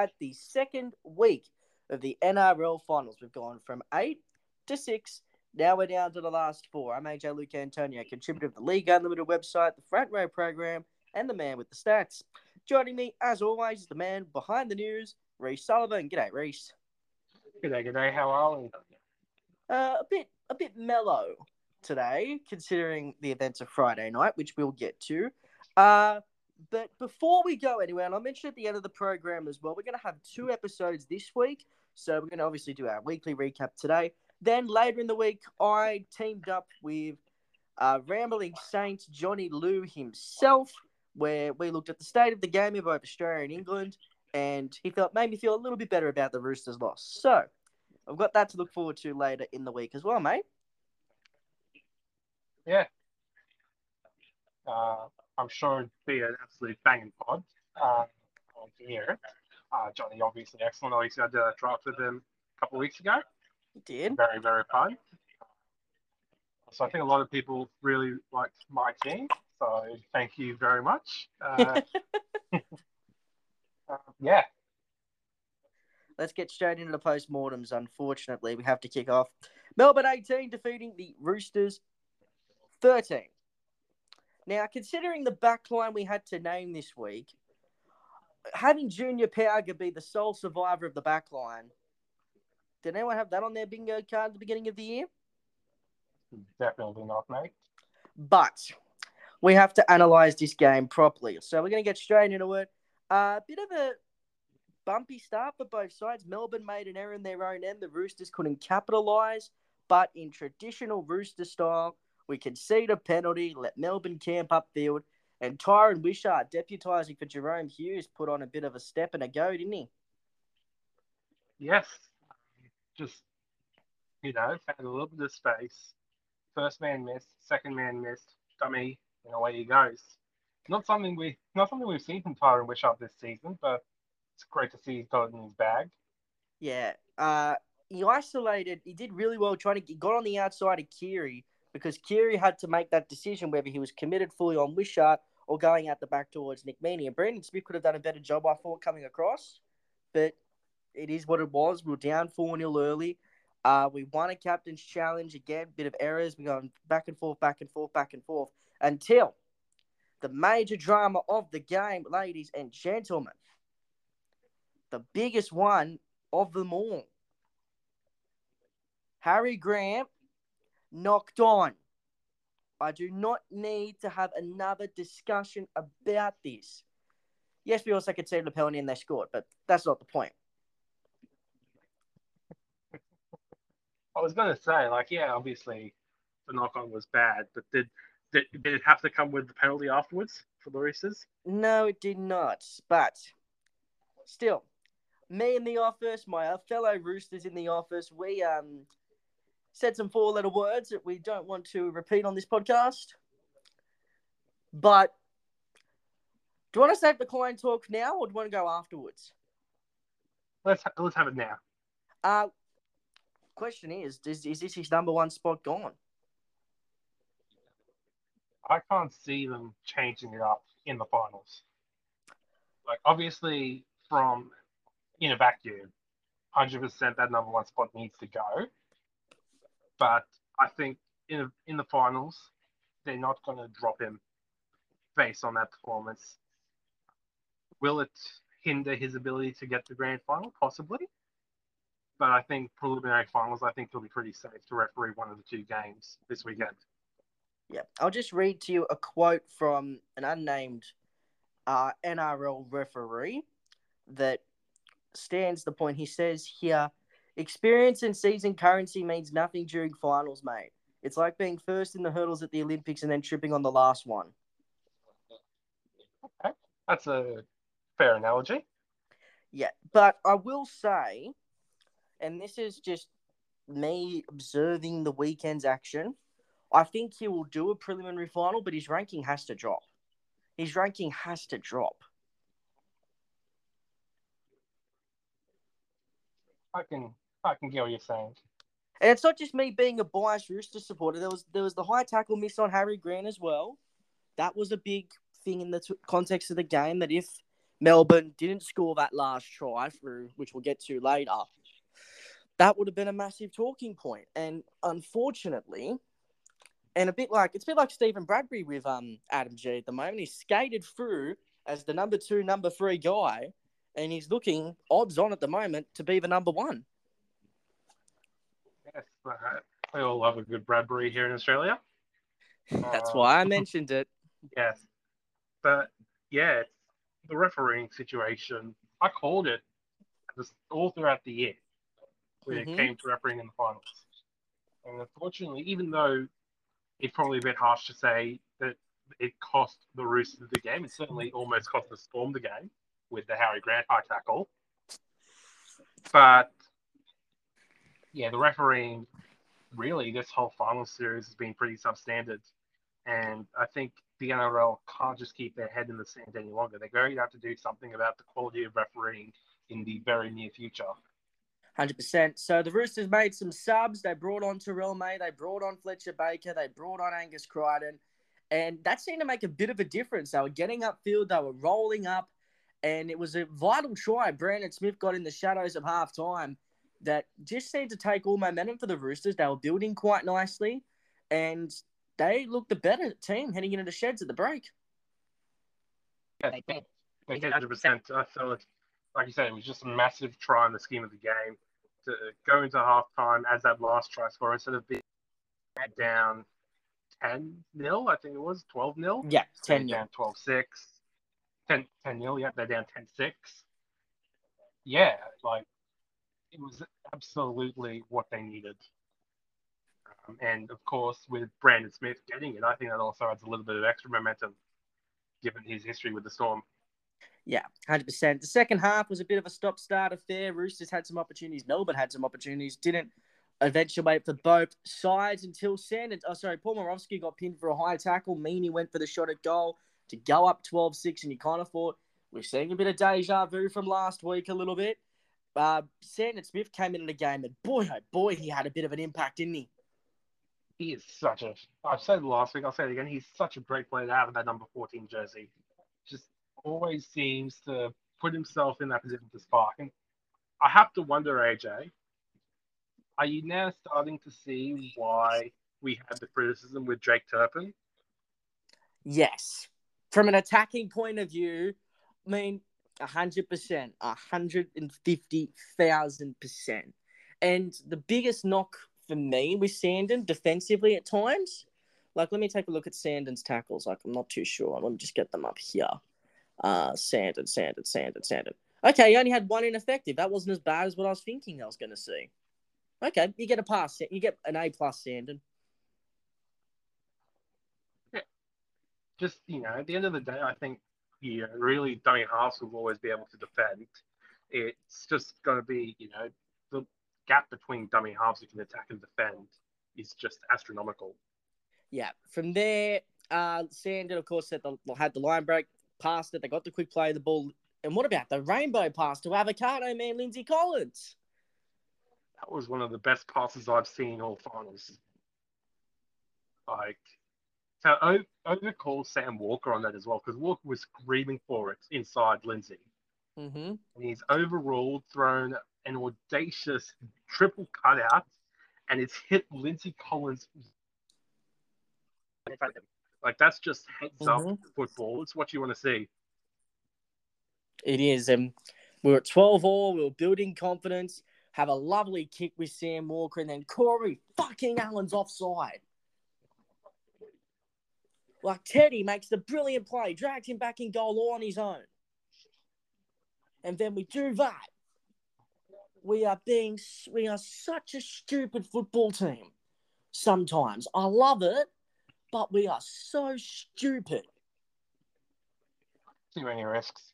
at the second week of the NRL finals. We've gone from eight to six. Now we're down to the last four. I'm AJ Luke Antonio, contributor of the League Unlimited website, the Front Row program, and the man with the stats. Joining me, as always, is the man behind the news, Rhys Sullivan. G'day, Rhys. G'day, g'day. How are we? Uh, a bit, a bit mellow today, considering the events of Friday night, which we'll get to. Uh, but before we go anywhere, and I mentioned at the end of the program as well, we're going to have two episodes this week. So we're going to obviously do our weekly recap today. Then later in the week, I teamed up with uh, Rambling Saints Johnny Lou himself, where we looked at the state of the game of both Australia and England, and he felt made me feel a little bit better about the Roosters' loss. So I've got that to look forward to later in the week as well, mate. Yeah. Uh, I'm sure it'd be an absolute banging pod. Uh, hear it. Uh, Johnny, obviously excellent. Obviously, I did a draft with him a couple of weeks ago. You did. Very, very fun. So I think a lot of people really liked my team. So thank you very much. Uh, uh, yeah. Let's get straight into the post-mortems. Unfortunately, we have to kick off. Melbourne 18 defeating the Roosters 13. Now, considering the backline we had to name this week, having Junior Pauga be the sole survivor of the backline, did anyone have that on their bingo card at the beginning of the year? Definitely not, mate. But we have to analyze this game properly. So we're going to get straight into it. A uh, bit of a bumpy start for both sides. Melbourne made an error in their own end. The Roosters couldn't capitalize. But in traditional Rooster style, we concede a penalty, let Melbourne camp upfield, and Tyran Wishart, deputising for Jahrome Hughes, put on a bit of a step and a go, didn't he? Yes. Just, you know, found a little bit of space. First man missed, second man missed, dummy, and away he goes. Not something we, not something we've seen from Tyran Wishart this season, but it's great to see he's got it in his bag. Yeah. Uh, he isolated. He did really well trying to. He got on the outside of Keary because Keary had to make that decision whether he was committed fully on Wishart or going out the back towards Nick Meaney. And Brandon Smith could have done a better job, I thought, coming across. But it is what it was. We were down 4 0 early. Uh, we won a captain's challenge again, bit of errors. We're going back and forth, back and forth, back and forth until the major drama of the game, ladies and gentlemen. The biggest one of them all. Harry Grant knocked on. I do not need to have another discussion about this. Yes, we also could conceded a penalty and they scored, but that's not the point. I was going to say, like, yeah, obviously the knock on was bad, but did, did did it have to come with the penalty afterwards for the Roosters? No, it did not. But still, me in the office, my fellow Roosters in the office, we um said some four letter words that we don't want to repeat on this podcast. But do you want to save the coin talk now or do you want to go afterwards? Let's let's have it now. Uh question is, is is this his number one spot gone? I can't see them changing it up in the finals. Like obviously from in a vacuum, hundred percent that number one spot needs to go. But I think in in the finals, they're not going to drop him based on that performance. Will it hinder his ability to get to grand final? Possibly. But I think preliminary finals, I think he'll be pretty safe to referee one of the two games this weekend. Yeah, I'll just read to you a quote from an unnamed uh, NRL referee that stands the point. He says here Experience and season currency means nothing during finals, mate. It's like being first in the hurdles at the Olympics and then tripping on the last one. Okay, that's a fair analogy. Yeah, but I will say, and this is just me observing the weekend's action, I think he will do a preliminary final, but his ranking has to drop. His ranking has to drop. I can I can get what you're saying. And it's not just me being a biased Rooster supporter. There was there was the high tackle miss on Harry Grant as well. That was a big thing in the t- context of the game. That if Melbourne didn't score that last try through, which we'll get to later, that would have been a massive talking point. And unfortunately, and a bit like it's a bit like Stephen Bradbury with um Adam Gee at the moment. He skated through as the number two, number three guy, and he's looking odds on at the moment to be the number one. Yes, we all love a good Bradbury here in Australia. That's Uh, why I mentioned it. Yes, but yeah, the refereeing situation. I called it just all throughout the year when Mhm. it came to refereeing in the finals. And unfortunately, even though it's probably a bit harsh to say that it cost the Roosters the game, it certainly almost cost the Storm the game with the Harry Grant high tackle. But yeah, the refereeing really this whole final series has been pretty substandard. And I think the NRL can't just keep their head in the sand any longer. They're going to have to do something about the quality of refereeing in the very near future. Hundred percent. So the Roosters made some subs. They brought on Terrell May. They brought on Fletcher Baker. They brought on Angus Crichton, and that seemed to make a bit of a difference. They were getting upfield. They were rolling up, and it was a vital try. Brandon Smith got in the shadows of half time. That just seemed to take all momentum for the Roosters. They were building quite nicely, and they looked the better team heading into the sheds at the break. Yeah, they did. They did 100%. I felt like, like you said, it was just a massive try in the scheme of the game to go into half time as that last try score instead of being down 10 nil, I think it was 12 nil. Yeah, ten. down 12 6. 10 nil, yeah, they're down 10 6. Yeah, like it was absolutely what they needed. Um, and of course, with Brandon Smith getting it, I think that also adds a little bit of extra momentum given his history with the Storm. Yeah, hundred percent. The second half was a bit of a stop-start affair. Roosters had some opportunities. Melbourne had some opportunities. Didn't eventuate for both sides until Sanders. Oh, sorry, Paul Momirovski got pinned for a high tackle. Meaney went for the shot at goal to go up 12-6, and you kind of thought we're seeing a bit of deja vu from last week a little bit. Uh, Sandon Smith came into the game, and boy, oh boy, he had a bit of an impact, didn't he? He is such a. I've said last week. I'll say it again. He's such a great player to have in that number 14 jersey. Just always seems to put himself in that position to spark. And I have to wonder, AJ, are you now starting to see why we had the criticism with Jake Turpin? Yes. From an attacking point of view, I mean, 100%, 150,000%. And the biggest knock for me with Sandon defensively at times, like, let me take a look at Sandon's tackles. Like, I'm not too sure. Let me just get them up here. Uh, Sandon, Sandon, Sandon, Sandon. Okay, he only had one ineffective. That wasn't as bad as what I was thinking I was going to see. Okay, you get a pass. You get an A plus, Sandon. Just, you know, at the end of the day, I think, you know, really dummy halves will always be able to defend. It's just going to be, you know, the gap between dummy halves who can attack and defend is just astronomical. Yeah. From there, uh, Sandon, of course, had the, had the line break, passed it. They got the quick play of the ball. And what about the rainbow pass to avocado man Lindsay Collins? That was one of the best passes I've seen all finals. Like, so over called Sam Walker on that as well because Walker was screaming for it inside Lindsay. Mm-hmm. And he's overruled, thrown an audacious triple cutout, and it's hit Lindsay Collins. Like, that's just heads up Mhm. football. It's what you want to see. It is. And we were at 12 all. We were building confidence. Have a lovely kick with Sam Walker. And then Corey fucking Allen's offside. Like Teddy makes the brilliant play, drags him back in goal all on his own. And then we do that. We are being, we are such a stupid football team sometimes. I love it, but we are so stupid. Too many risks.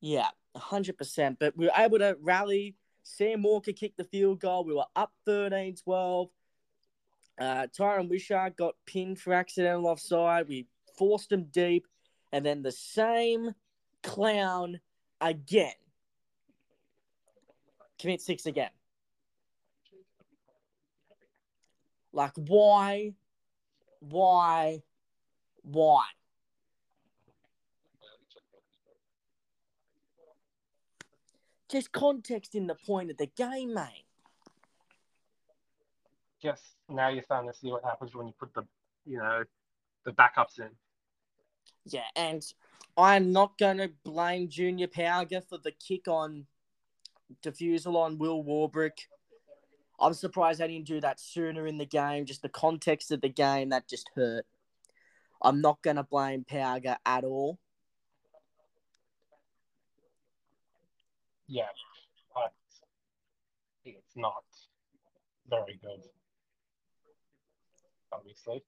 Yeah, 100%. But we were able to rally. Sam Walker kicked the field goal. We were up 13 12. Uh, Tyran Wishart got pinned for accidental offside. We forced him deep. And then the same clown again. Commit six again. Like, why? Why? Why? just context in the point of the game, mate. Just now you're starting to see what happens when you put the, you know, the backups in. Yeah, and I'm not going to blame Junior Pauga for the kick on defusal on Will Warbrick. I'm surprised they didn't do that sooner in the game. Just the context of the game that just hurt. I'm not going to blame Pauga at all. Yeah, but it's not very good, obviously.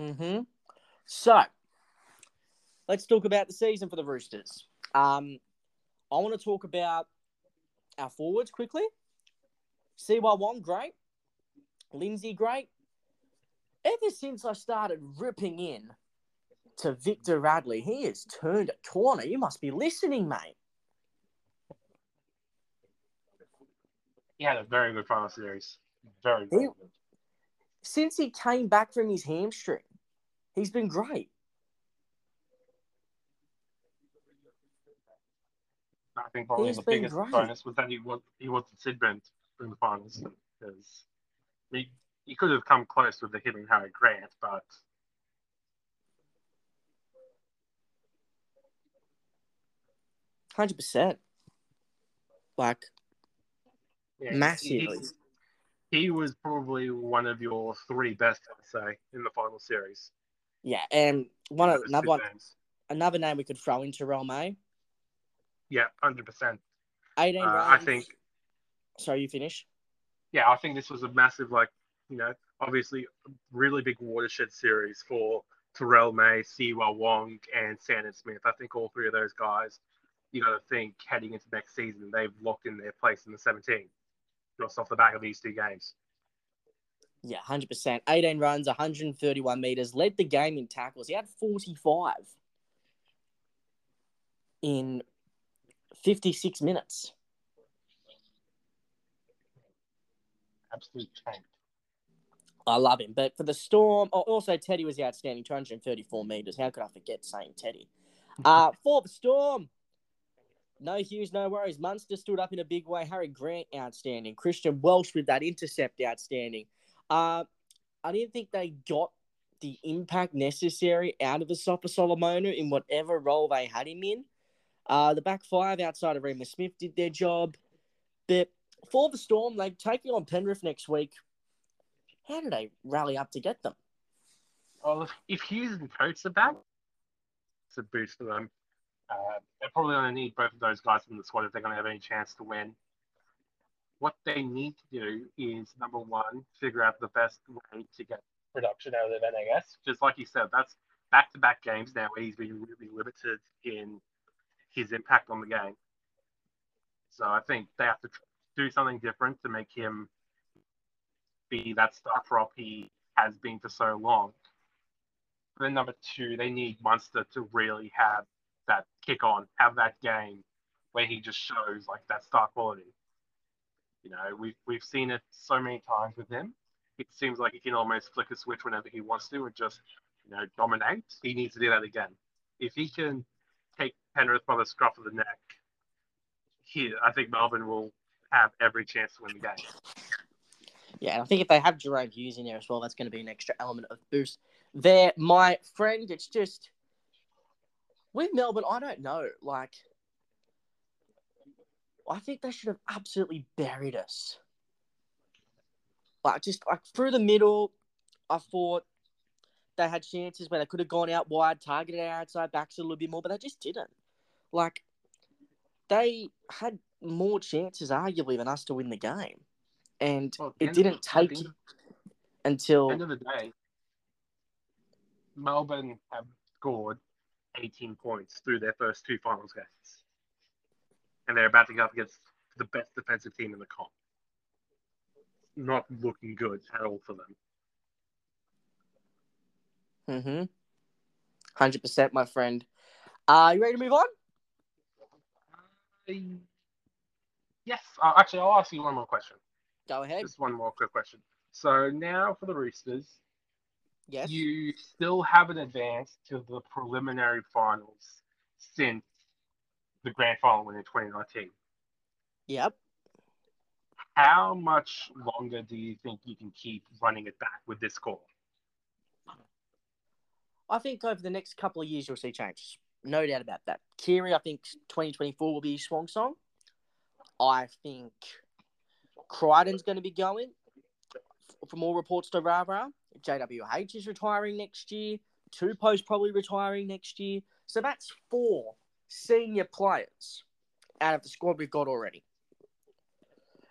Mm-hmm. So, let's talk about the season for the Roosters. Um, I want to talk about our forwards quickly. Siua Wong, great. Lindsay, great. Ever since I started ripping in to Victor Radley, he has turned a corner. You must be listening, mate. He had a very good final series. Very, very He- good. Since he came back from his hamstring, he's been great. I think probably He's the biggest great. bonus was that he was he wasn't sin-binned in the finals because he he could have come close with the hitting Harry Grant, but Hundred percent. Like yeah, massively. He was probably one of your three best, I'd say, in the final series. Yeah, and one of another one, names. another name we could throw into Terrell May. Yeah, hundred percent. Eighteen Uh. I think Sorry, you finish. yeah, I think this was a massive, like, you know, obviously really big watershed series for Terrell May, Siua Wong, and Sandon Smith. I think all three of those guys, you got to think heading into next season, they've locked in their place in the 17, just off the back of these two games. Yeah, hundred percent. Eighteen runs, one hundred and thirty-one meters. Led the game in tackles. He had forty-five in fifty-six minutes. Absolute tank. I love him. But for the Storm, oh, also Teddy was outstanding, 234 meters. How could I forget saying Teddy? Uh, for the Storm, no Hughes, no worries. Munster stood up in a big way. Harry Grant, outstanding. Christian Welch with that intercept, outstanding. Uh, I didn't think they got the impact necessary out of the Asofa-Solomona in whatever role they had him in. Uh, the back five outside of Reimis Smith did their job. But for the Storm, they're taking on Penrith next week. How did they rally up to get them? Well, if, if Hughes and Coates are back, it's a boost for them. Uh, they're probably going to need both of those guys in the squad if they're going to have any chance to win. What they need to do is number one, figure out the best way to get production out of NAS. Just like you said, that's back to back games now where he's been really limited in his impact on the game. So I think they have to do something different to make him be that star prop he has been for so long. Then number two, they need Munster to really have that kick on, have that game where he just shows like that star quality. You know, we've we've seen it so many times with him. It seems like he can almost flick a switch whenever he wants to and just, you know, dominate. He needs to do that again. If he can take Penrith by the scruff of the neck, he I think Melbourne will have every chance to win the game. Yeah, and I think if they have Jahrome Hughes in there as well, that's going to be an extra element of boost. There, my friend, it's just with Melbourne, I don't know. Like, I think they should have absolutely buried us. Like, just like through the middle, I thought they had chances where they could have gone out wide, targeted our outside backs a little bit more, but they just didn't. Like, they had more chances, arguably, than us to win the game. And Well, the it didn't take until end of the day, Melbourne have scored 18 points through their first two finals games. And they're about to go up against the best defensive team in the comp. Not looking good at all for them. Mm-hmm. Hundred percent, my friend. Are you ready to move on? Uh, yes. Uh, actually, I'll ask you one more question. Go ahead. Just one more quick question. So now for the Roosters, Yes. you still haven't advanced to the preliminary finals since the grand final win in 2019. Yep. How much longer do you think you can keep running it back with this core? I think over the next couple of years you'll see changes. No doubt about that. Keary, I think 2024 will be his swan song. I think Crichton's going to be going. From all reports to Rara, JWH is retiring next year. Tupou's probably retiring next year. So that's four senior players out of the squad we've got already.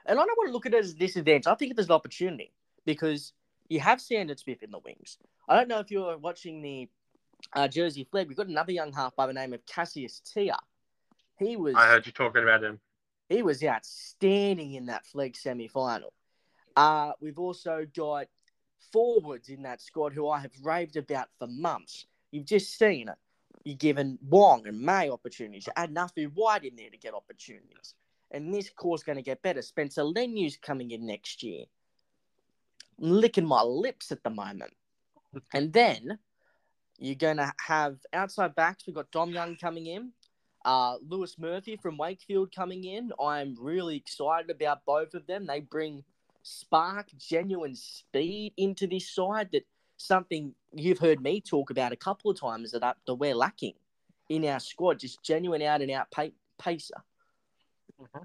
And I don't want to look at it as a disadvantage. I think is an opportunity because you have Sandon Smith in the wings. I don't know if you're watching the uh, Jersey Flegg. We've got another young half by the name of Cassius Tia. He was. I heard you talking about him. He was outstanding in that Flegg semi final. Uh, we've also got forwards in that squad who I have raved about for months. You've just seen it. You're given Wong and May opportunities. You add Nuffy Whyte in there to get opportunities. And this core's going to get better. Spencer Leniu's coming in next year. I'm licking my lips at the moment. And then you're going to have outside backs. We've got Dom Young coming in. Uh, Lewis Murphy from Wakefield coming in. I'm really excited about both of them. They bring spark, genuine speed into this side that something you've heard me talk about a couple of times that, that we're lacking in our squad, just genuine out and out pacer. Mm-hmm.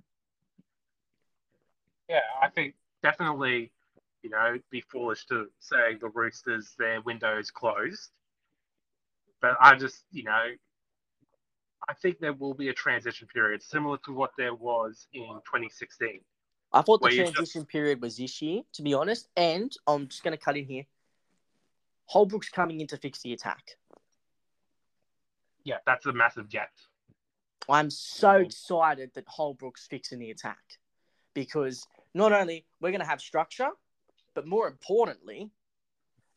Yeah, I think definitely, you know, be foolish to say the Roosters, their window is closed. But I just, you know, I think there will be a transition period similar to what there was in 2016. I thought the transition period was this year, to be honest. And I'm just going to cut in here. Holbrook's coming in to fix the attack. Yeah, that's a massive get. I'm so excited that Holbrook's fixing the attack because not only we're going to have structure, but more importantly,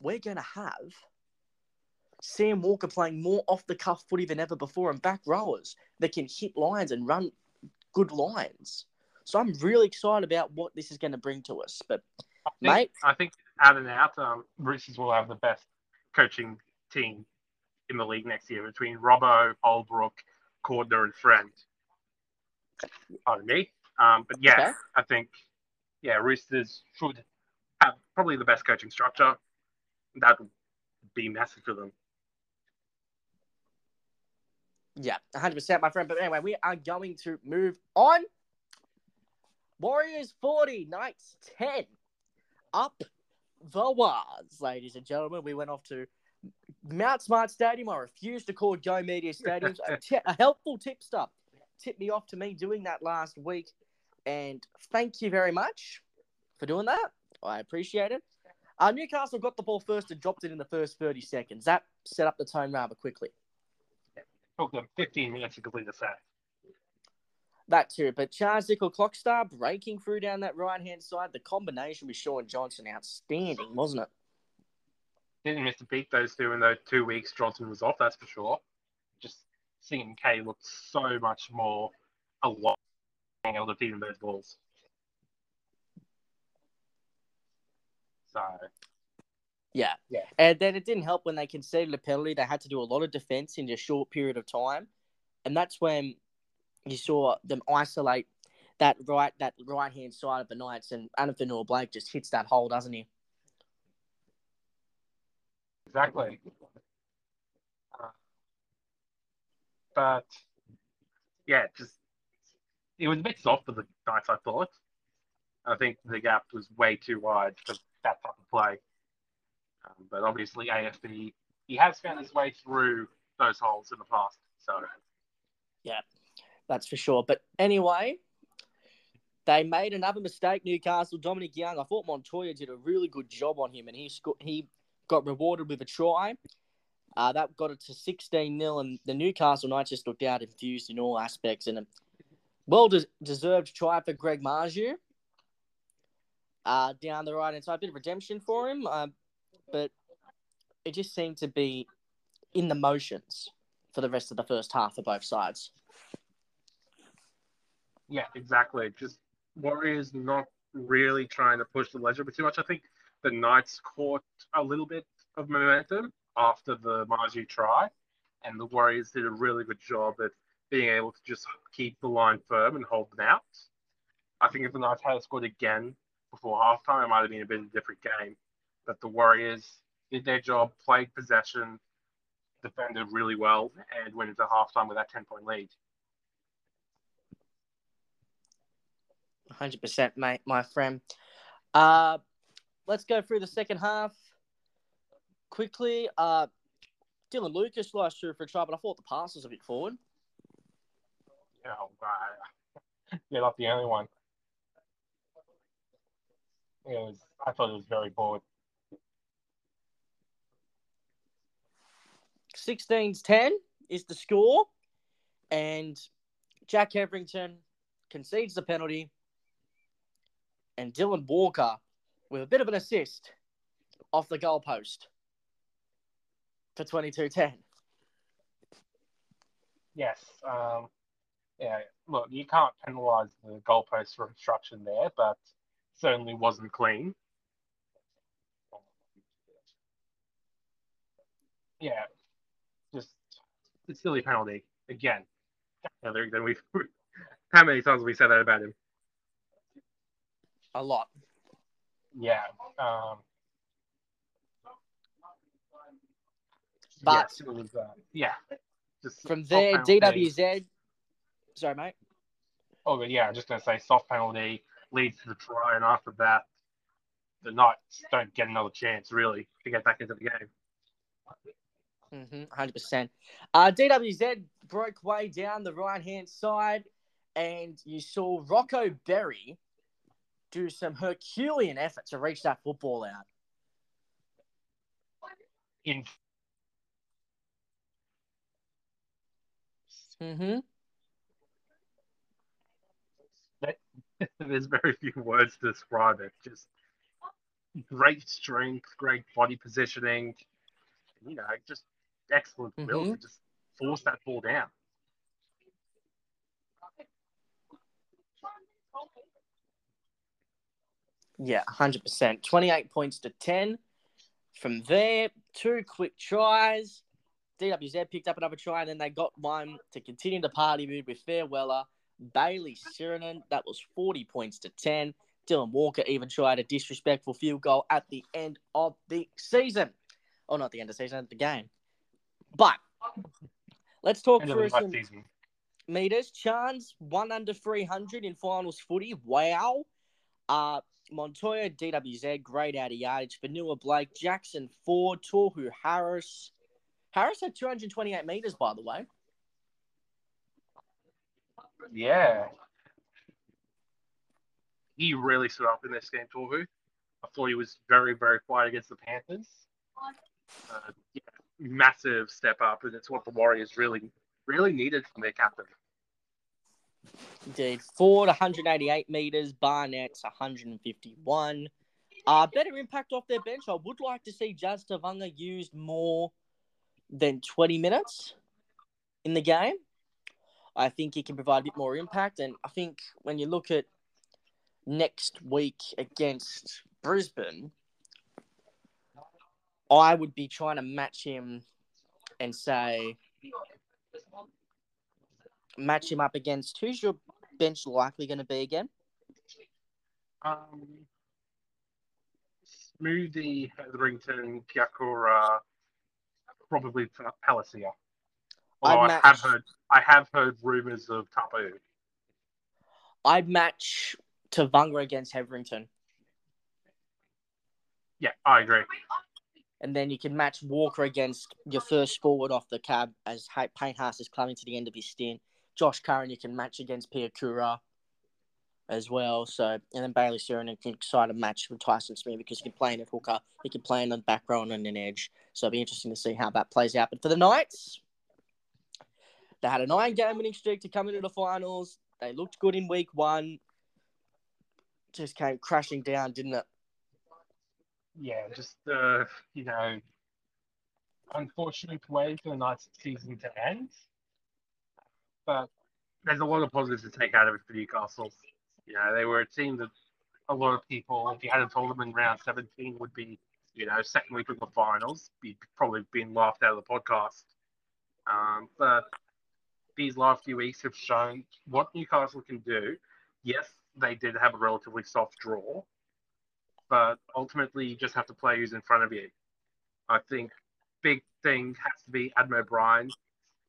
we're going to have Sam Walker playing more off the cuff footy than ever before and back rowers that can hit lines and run good lines. So I'm really excited about what this is going to bring to us. But I think, mate, I think out and out, um, Roosters will have the best coaching team in the league next year between Robbo, Holbrook, Cordner, and Friend. Pardon me. Um, but yeah, okay. I think yeah, Roosters should have probably the best coaching structure. That would be massive for them. Yeah, 100%, my friend. But anyway, we are going to move on. Warriors 40, Knights 10. Up the Waz, ladies and gentlemen. We went off to Mount Smart Stadium. I refuse to call Go Media Stadiums. a, t- a helpful tipster tipped me off to me doing that last week. And thank you very much for doing that. I appreciate it. Uh, Newcastle got the ball first and dropped it in the first 30 seconds. That set up the tone rather quickly. took them 15 minutes to complete the That too, but Charnze Nicoll-Klokstad breaking through down that right hand side. The combination with Shaun Johnson, outstanding, wasn't it? Didn't miss a beat those two in those two weeks Johnson was off, that's for sure. Just seeing K looked so much more alive being able to feed him those balls. So yeah. Yeah. And then it didn't help when they conceded a penalty. They had to do a lot of defense in a short period of time. And that's when you saw them isolate that right that right hand side of the Knights, and Addin Fonua-Blake just hits that hole, doesn't he? Exactly. Uh, but yeah, just it was a bit soft for the Knights, I thought. I think the gap was way too wide for that type of play. Um, but obviously, AFB he has found his way through those holes in the past. So yeah, that's for sure. But anyway, they made another mistake, Newcastle. Dominic Young, I thought Montoya did a really good job on him, and he sco- he got rewarded with a try. Uh, that got it to 16 0, and the Newcastle Knights just looked out infused in all aspects. And a well des- deserved try for Greg Marzhew. Uh, down the right hand side, a bit of redemption for him, uh, but it just seemed to be in the motions for the rest of the first half for both sides. Yeah, exactly. Just Warriors not really trying to push the ledger too much. I think the Knights caught a little bit of momentum after the Marzhew try, and the Warriors did a really good job at being able to just keep the line firm and hold them out. I think if the Knights had scored again before halftime, it might have been a bit of a different game. But the Warriors did their job, played possession, defended really well, and went into halftime with that 10 point lead. 100%, mate, my friend. Uh, let's go through the second half quickly. Uh, Dylan Lucas sliced through for a try, but I thought the pass was a bit forward. Yeah, right. yeah, not the only one. It was. I thought it was very forward. 16 10 is the score, and Jack Hetherington concedes the penalty, and Dylan Walker with a bit of an assist off the goalpost for 22 10. Yes. Um, yeah. Look, you can't penalise the goalpost for obstruction there, but certainly wasn't clean. Yeah, just a silly penalty again. Then we, how many times have we said that about him? A lot. Yeah. Um, But yes, was, uh, yeah. Just from there. DWZ. Sorry, mate. Oh, but yeah, I'm just going to say soft penalty leads to the try, and after that, the Knights don't get another chance really to get back into the game. Mm-hmm, 100%. Uh, DWZ broke way down the right hand side, and you saw Rocco Berry do some Herculean effort to reach that football out. In Mm-hmm. there's very few words to describe it. Just great strength, great body positioning, you know, just excellent will to just force that ball down. Yeah, 100%. 28 points to 10. From there, two quick tries. DWZ picked up another try, and then they got one to continue the party mood with Fairweller, Bailey Sironen. That was 40 points to 10. Dylan Walker even tried a disrespectful field goal at the end of the season. Or not the end of the season, at the game. But let's talk End through some season. meters. Chance one under 300 in finals footy. Wow. Uh, Montoya, DWZ, great out of yardage. Fonua-Blake, Jackson Ford, Tohu Harris. Harris had 228 meters, by the way. Yeah. He really stood up in this game, Tohu. I thought he was very, very quiet against the Panthers. Uh, yeah, massive step up, and it's what the Warriors really, really needed from their captain. Indeed. Ford, 188 meters. Barnett's 151. Uh, better impact off their bench. I would like to see Jazz used more than 20 minutes in the game. I think he can provide a bit more impact. And I think when you look at next week against Brisbane, I would be trying to match him and say, match him up against who's your bench likely going to be again? Um, Smoothie, Hetherington, Piakura, probably Palasia. Although I'd I match- have heard, I have heard rumors of Tapu. I'd match Tevaga against Hetherington. Yeah, I agree. And then you can match Walker against your first forward off the cab as Payne Haas is climbing to the end of his stint. Josh Curran you can match against Piakura as well. So and then Bailey Sironen can side a match with Tyson Smith because he can play in a hooker, he can play in the back row and an edge. So it'll be interesting to see how that plays out. But for the Knights, they had a nine game winning streak to come into the finals. They looked good in week one. Just came crashing down, didn't it? Yeah, just uh, you know, unfortunate way for the Knights season to end. But there's a lot of positives to take out of it for Newcastle. You know, they were a team that a lot of people, if you hadn't told them in round 17, would be, you know, second week of the finals, you'd probably been laughed out of the podcast. Um, but these last few weeks have shown what Newcastle can do yes, they did have a relatively soft draw, but ultimately you just have to play who's in front of you. I think big thing has to be Adam O'Brien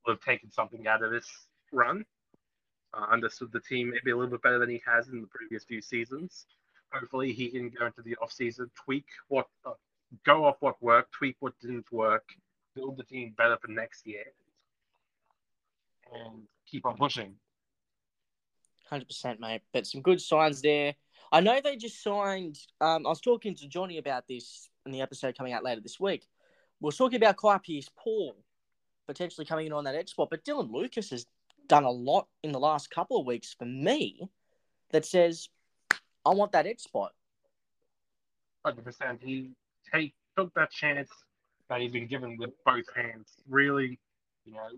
will have taken something out of this run. Uh, understood the team maybe a little bit better than he has in the previous few seasons. Hopefully, he can go into the off season, tweak what, uh, go off what worked, tweak what didn't work, build the team better for next year, and keep on pushing. Hundred percent, mate. But some good signs there. I know they just signed. Um, I was talking to Johnny about this in the episode coming out later this week. We are talking about Kai Pearce-Paul potentially coming in on that edge spot, but Dylan Lucas has done a lot in the last couple of weeks for me that says I want that edge spot. Hundred percent. He take, took that chance that he's been given with both hands. Really, you know,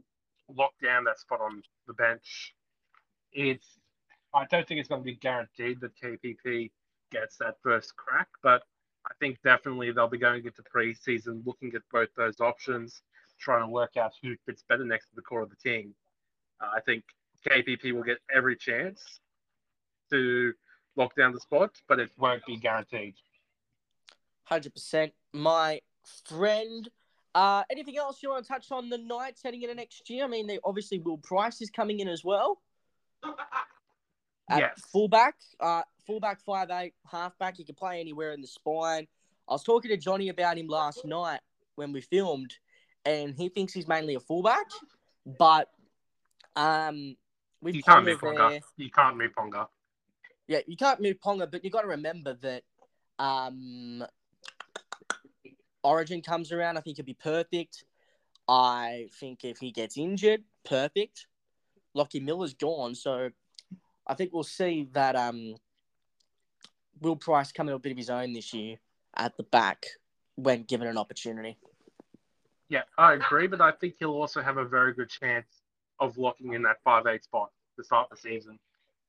locked down that spot on the bench. It's I don't think it's going to be guaranteed that KPP gets that first crack, but I think definitely they'll be going into preseason looking at both those options, trying to work out who fits better next to the core of the team. Uh, I think KPP will get every chance to lock down the spot, but it won't be guaranteed. 100%. My friend, uh, anything else you want to touch on the Knights heading into next year? I mean, they obviously Will Pryce is coming in as well. At yes. fullback, uh, fullback, five eight, halfback. He can play anywhere in the spine. I was talking to Johnny about him last night when we filmed, and he thinks he's mainly a fullback, but um, with you can't move Ponga. There, you can't move Ponga. Yeah, you can't move Ponga, but you got to remember that um, Origin comes around. I think he'll be perfect. I think if he gets injured, perfect. Lockie Miller's gone, so I think we'll see that um, Will Pryce come in a bit of his own this year at the back when given an opportunity. Yeah, I agree, but I think he'll also have a very good chance of locking in that five eight spot to start the season.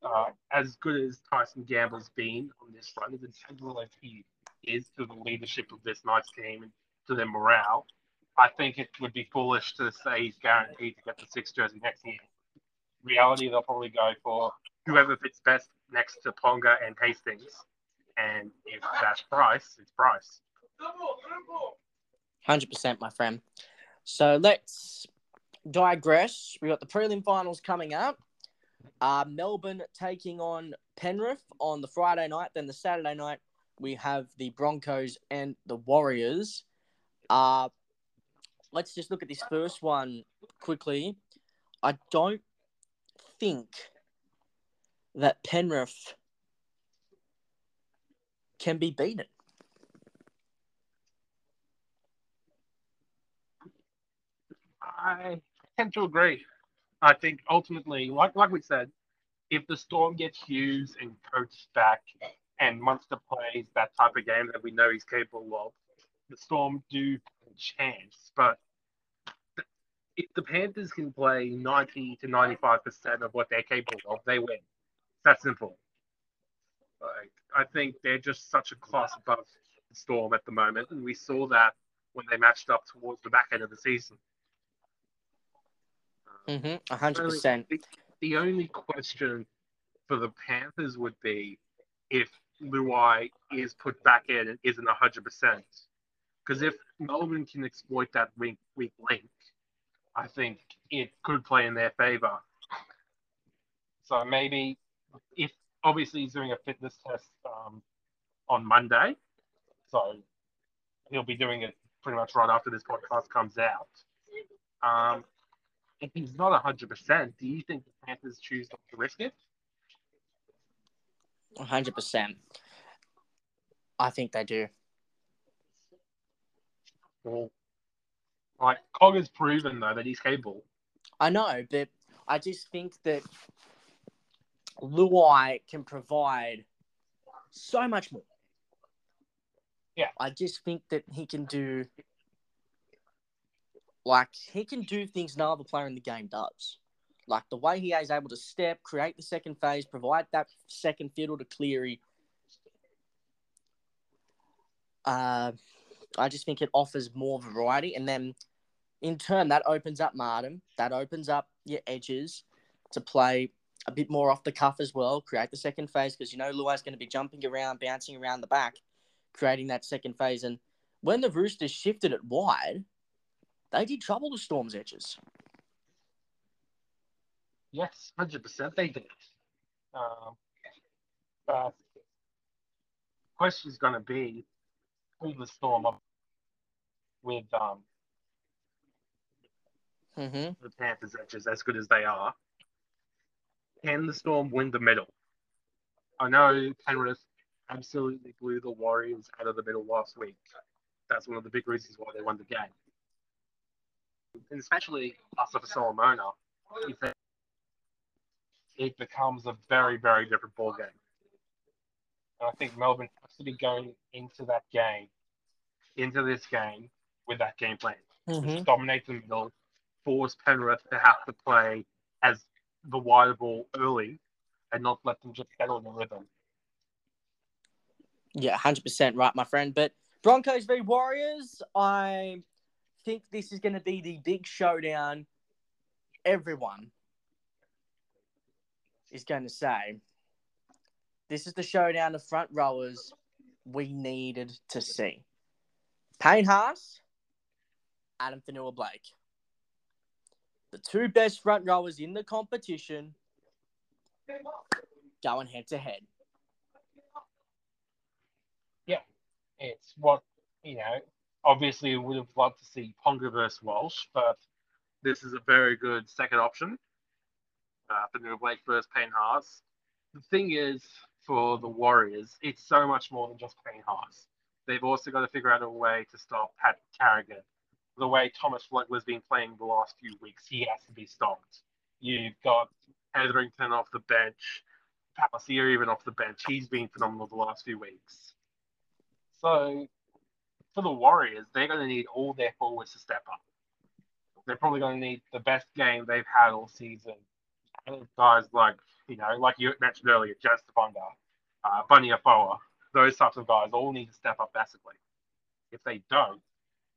Uh, as good as Tyson Gamble's been on this run, as integral as he is to the leadership of this Knights team and to their morale, I think it would be foolish to say he's guaranteed to get the sixth jersey next year. Reality, they'll probably go for whoever fits best next to Ponga and Hastings. And if that's Pryce, it's Pryce. 100%, my friend. So let's digress. We've got the prelim finals coming up. Uh, Melbourne taking on Penrith on the Friday night. Then the Saturday night, we have the Broncos and the Warriors. Uh, let's just look at this first one quickly. I don't think that Penrith can be beaten. I tend to agree. I think ultimately, like like we said, if the Storm gets Hughes and Coates back and Munster plays that type of game that we know he's capable of, the Storm do have a chance. But if the Panthers can play 90 to 95% of what they're capable of, they win It's that simple. Like I think they're just such a class above the Storm at the moment, and we saw that when they matched up towards the back end of the season. Mm-hmm. hundred percent. The only question for the Panthers would be if Luai is put back in and isn't hundred percent. Because if Melbourne can exploit that weak weak link, I think it could play in their favor. So maybe if obviously he's doing a fitness test um, on Monday, so he'll be doing it pretty much right after this podcast comes out. Um, if he's not hundred percent, do you think the Panthers choose not to risk it? hundred percent. I think they do. Well, like Cog has proven though that he's capable. I know, but I just think that Luai can provide so much more. Yeah. I just think that he can do like he can do things no other player in the game does. Like the way he is able to step, create the second phase, provide that second fiddle to Cleary. Uh, I just think it offers more variety, and then in turn that opens up Martin, that opens up your edges to play a bit more off the cuff as well, create the second phase because you know Luai's going to be jumping around, bouncing around the back, creating that second phase. And when the Roosters shifted it wide, they did trouble the Storm's edges. Yes, hundred percent they did. Um, but question is going to be who the Storm of with um, Mm-hmm. the Panthers edges as good as they are. Can the Storm win the medal? I know Penrith absolutely blew the Warriors out of the middle last week. That's one of the big reasons why they won the game. And especially after Solomona, if they- it becomes a very, very different ball game. And I think Melbourne has to be going into that game, into this game, with that game plan. Mm-hmm. Dominate the middle, force Penrith to have to play as the wider ball early, and not let them just settle in the rhythm. Yeah, hundred percent right, my friend. But Broncos v Warriors, I think this is going to be the big showdown. Everyone is going to say this is the showdown of front rowers we needed to see. Payne Haas, Addin Fonua-Blake. The two best front rowers in the competition going head to head. Yeah, it's what, you know, obviously would have loved to see Ponga versus Walsh, but this is a very good second option uh, Fonua-Blake versus Payne Haas. The thing is, for the Warriors, it's so much more than just Payne Haas. They've also got to figure out a way to stop Pat Carrigan. The way Thomas Flegler's been playing the last few weeks, he has to be stopped. You've got Hetherington off the bench, Palasia even off the bench. He's been phenomenal the last few weeks. So for the Warriors, they're going to need all their forwards to step up. They're probably going to need the best game they've had all season. And guys like, you know, like you mentioned earlier, Jazz Tevaga, uh, Bunty Afoa, those types of guys all need to step up massively. If they don't,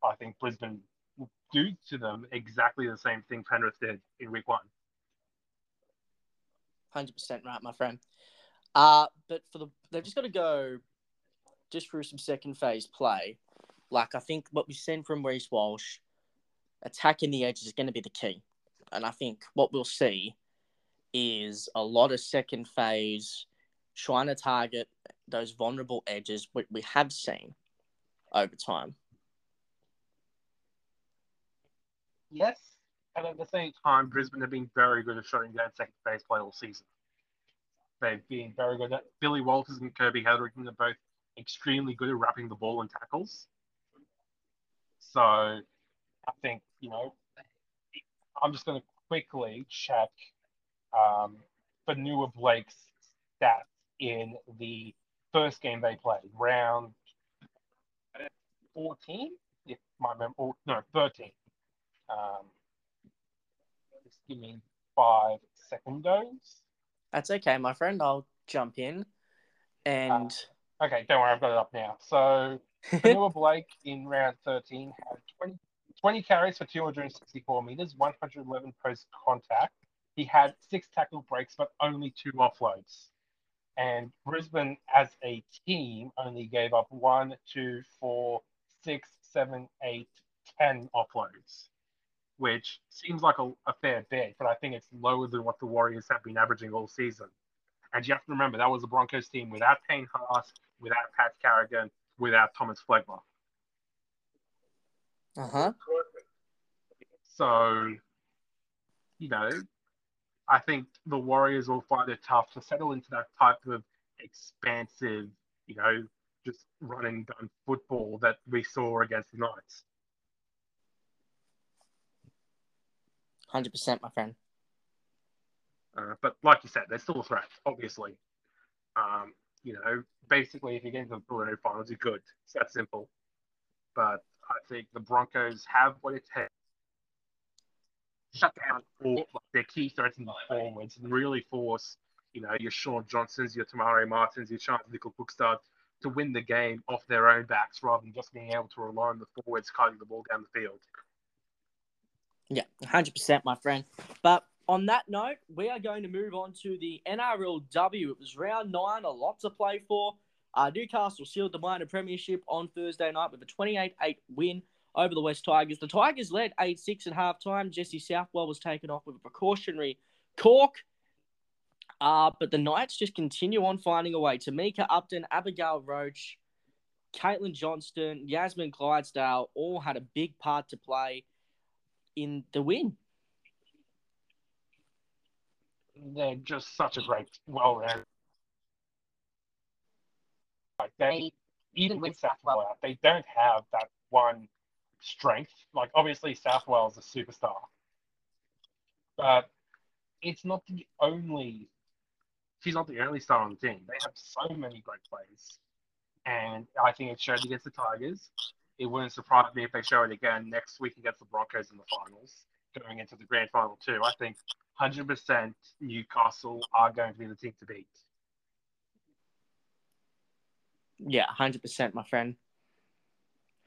I think Brisbane will do to them exactly the same thing Penrith did in week one. Hundred percent right, my friend. Uh, but for the they've just got to go just through some second phase play. Like I think what we've seen from Reece Walsh, attacking the edges is going to be the key, and I think what we'll see is a lot of second phase trying to target those vulnerable edges we, we have seen over time. Yes, and at the same time, Brisbane have been very good at shutting down second phase play all season. They've been very good at Billy Walters and Kobe Hetherington are both extremely good at wrapping the ball in tackles. So I think, you know, I'm just going to quickly check um, Fonua-Blake's stats in the first game they played, round 14, if my memory, or, no, 13. Um, just give me five secondos. That's okay, my friend. I'll jump in, and Okay, don't worry, I've got it up now. So Noah Blake in round 13 had 20, 20 carries for 264 meters, 111 post contact. He had six tackle breaks, but only two offloads. And Brisbane, as a team, only gave up one, two, four, six, seven, eight, ten offloads, which seems like a, a fair bit, but I think it's lower than what the Warriors have been averaging all season. And you have to remember that was the Broncos team without Payne Haas, without Pat Carrigan, without Thomas Flegler. uh huh. So, you know, I think the Warriors will find it tough to settle into that type of expansive, you know, just run and gun football that we saw against the Knights. Hundred percent, my friend. Uh, but like you said, they're still a threat, obviously. Um, you know, basically, if you get into the preliminary finals, you're good. It's that simple. But I think the Broncos have what it takes. Shut down all their key threats in the forwards and really force, you know, your Shaun Johnsons, your Te Maire Martins, your Charnze Nicoll-Klokstad to win the game off their own backs rather than just being able to rely on the forwards cutting the ball down the field. Yeah, hundred percent, my friend. But on that note, we are going to move on to the NRLW. It was round nine, a lot to play for. Uh, Newcastle sealed the minor premiership on Thursday night with a 28 8 win over the West Tigers. The Tigers led 8 6 at half time. Jesse Southwell was taken off with a precautionary cork. Uh, but the Knights just continue on finding a way. Tamika Upton, Abigail Roache, Caitlin Johnston, Yasmin Clydesdale all had a big part to play in the win. They're just such a great, well rounded. Like they, even with Southwell out, they don't have that one strength. Like obviously Southwell is a superstar, but it's not the only. She's not the only star on the team. They have so many great players, and I think it showed against the Tigers. It wouldn't surprise me if they show it again next week against the Broncos in the finals, going into the grand final too. I think 100% Newcastle are going to be the team to beat. Yeah, 100%, my friend.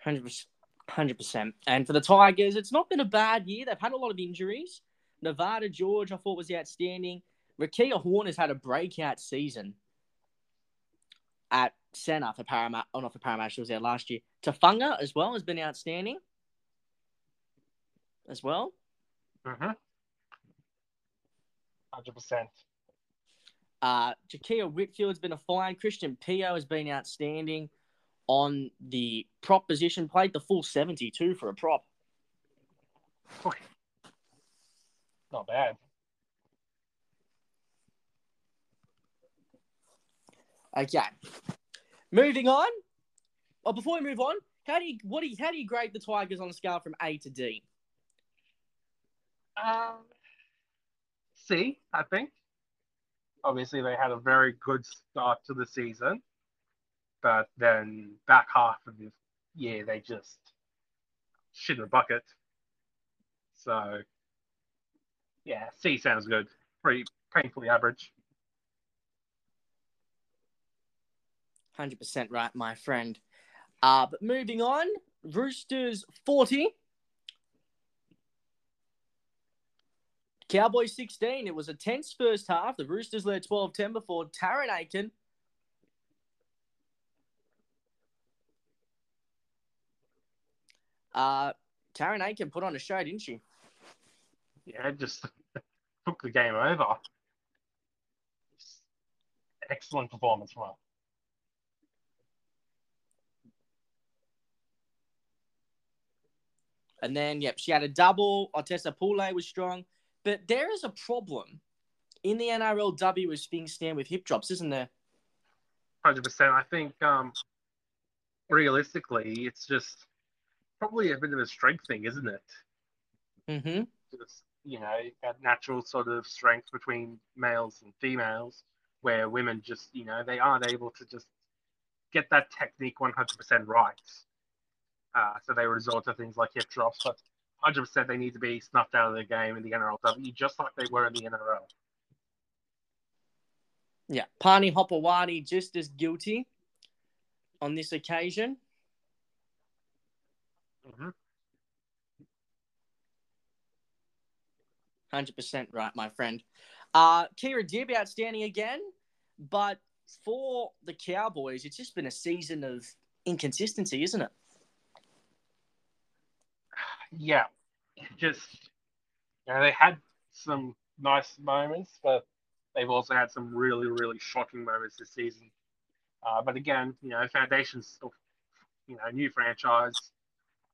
100%. 100%. And for the Tigers, it's not been a bad year. They've had a lot of injuries. Nevada George, I thought, was outstanding. Rakia Horn has had a breakout season at centre for Parramatta. Oh, not for Parramatta, she was there last year. Tafunga as well has been outstanding as well. Mm-hmm. Mm-hmm. 100%. Uh, Jakia Whitfield's been a fine. Christian Pio has been outstanding on the prop position. Played the full 72 for a prop. Not bad. Okay. Moving on. Well, before we move on, how do you what do you how do you grade the Tigers on a scale from A to D? Um, C, I think. Obviously, they had a very good start to the season, but then back half of the year they just shit in a bucket. So, yeah, C sounds good. Pretty painfully average. 100% right, my friend. Uh, but moving on, Roosters 40. Cowboys 16. It was a tense first half. The Roosters led 12 10 before Tarryn Aiken. Uh, Tarryn Aiken put on a show, didn't she? Yeah, just took the game over. Excellent performance from her. And then, yep, she had a double. Otessa Pule was strong. But there is a problem in the NRLW as things stand with hip drops, isn't there? 100%. I think um, realistically, it's just probably a bit of a strength thing, isn't it? Mm-hmm. Just, you know, that natural sort of strength between males and females where women just, you know, they aren't able to just get that technique 100% right. Uh, so they resort to things like hip drops, but 100% they need to be snuffed out of the game in the NRLW, just like they were in the NRL. Yeah, Pani Hopewadi just as guilty on this occasion. Mm-hmm. 100% right, my friend. Uh, Kirra Dibb outstanding again, but for the Cowboys, it's just been a season of inconsistency, isn't it? Yeah, just you know, they had some nice moments, but they've also had some really, really shocking moments this season. Uh, but again, you know, foundations of you know new franchise.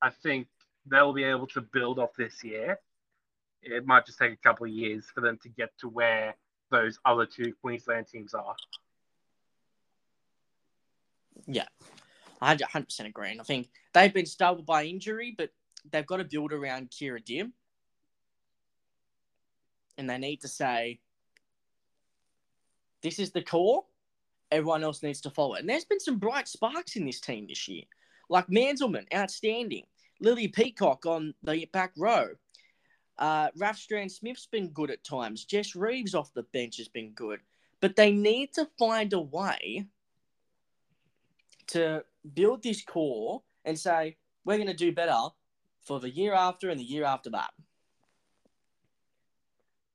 I think they'll be able to build off this year. It might just take a couple of years for them to get to where those other two Queensland teams are. Yeah, I 100% agree. And I think they've been stubborn by injury, but they've got to build around Kirra Dibb. And they need to say, this is the core. Everyone else needs to follow it. And there's been some bright sparks in this team this year. Like Manzelmann, outstanding. Lily Peacock on the back row. Uh, Raf Strand Smith's been good at times. Jess Reeves off the bench has been good. But they need to find a way to build this core and say, we're going to do better for the year after and the year after that.